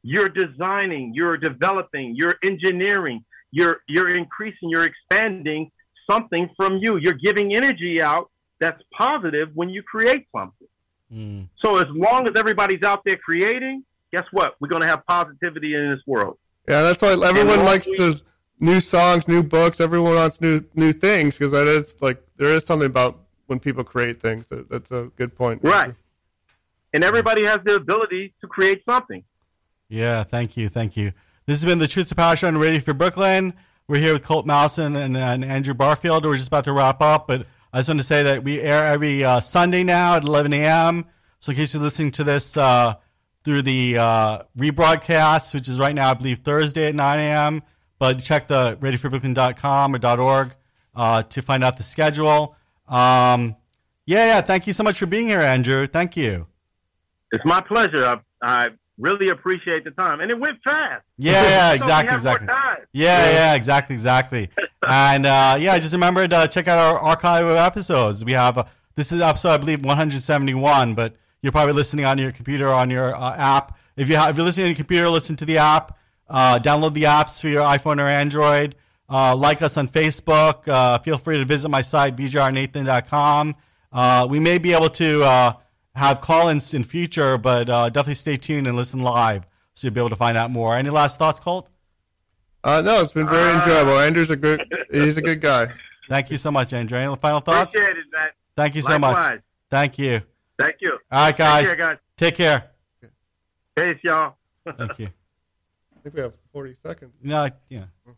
You're designing, you're developing, you're engineering, you're you're increasing, you're expanding something from you. You're giving energy out that's positive when you create something. Mm. So as long as everybody's out there creating, guess what? We're going to have positivity in this world. Yeah, that's why everyone likes we- to new songs, new books. Everyone wants new new things because that is like there is something about when people create things. That, that's a good point. Right. And everybody has the ability to create something. Yeah, thank you, thank you. This has been the Truth to Power Show on Radio Free Brooklyn. We're here with Colt Mallison and, and Andrew Barfield. We're just about to wrap up, but I just want to say that we air every uh, Sunday now at 11 a.m. So in case you're listening to this uh, through the uh, rebroadcast, which is right now, I believe, Thursday at 9 a.m., but check the radiofreebrooklyn.com or .org uh, to find out the schedule. Um, yeah, yeah, thank you so much for being here, Andrew. Thank you. It's my pleasure. I, I really appreciate the time. And it went fast. Yeah, *laughs* yeah, exactly, exactly. Yeah, yeah, exactly, exactly. *laughs* and uh, yeah, just remember to check out our archive of episodes. We have uh, this is episode I believe 171, but you're probably listening on your computer or on your uh, app. If you have, if you're listening on your computer, listen to the app. Uh, download the apps for your iPhone or Android. Uh, like us on Facebook. Uh, feel free to visit my site bjrnathan.com. Uh, we may be able to uh, have call-ins in future, but uh, definitely stay tuned and listen live so you'll be able to find out more. Any last thoughts, Colt? Uh, no, it's been very enjoyable. Andrew's a good. He's a good guy. Thank you so much, Andrew. Any final thoughts? Appreciate it, man. Thank you so much. Thank you. Thank you. All right, guys. Take care, guys. Take care. Peace, y'all. Thank you. I think we have 40 seconds. No, yeah. All right.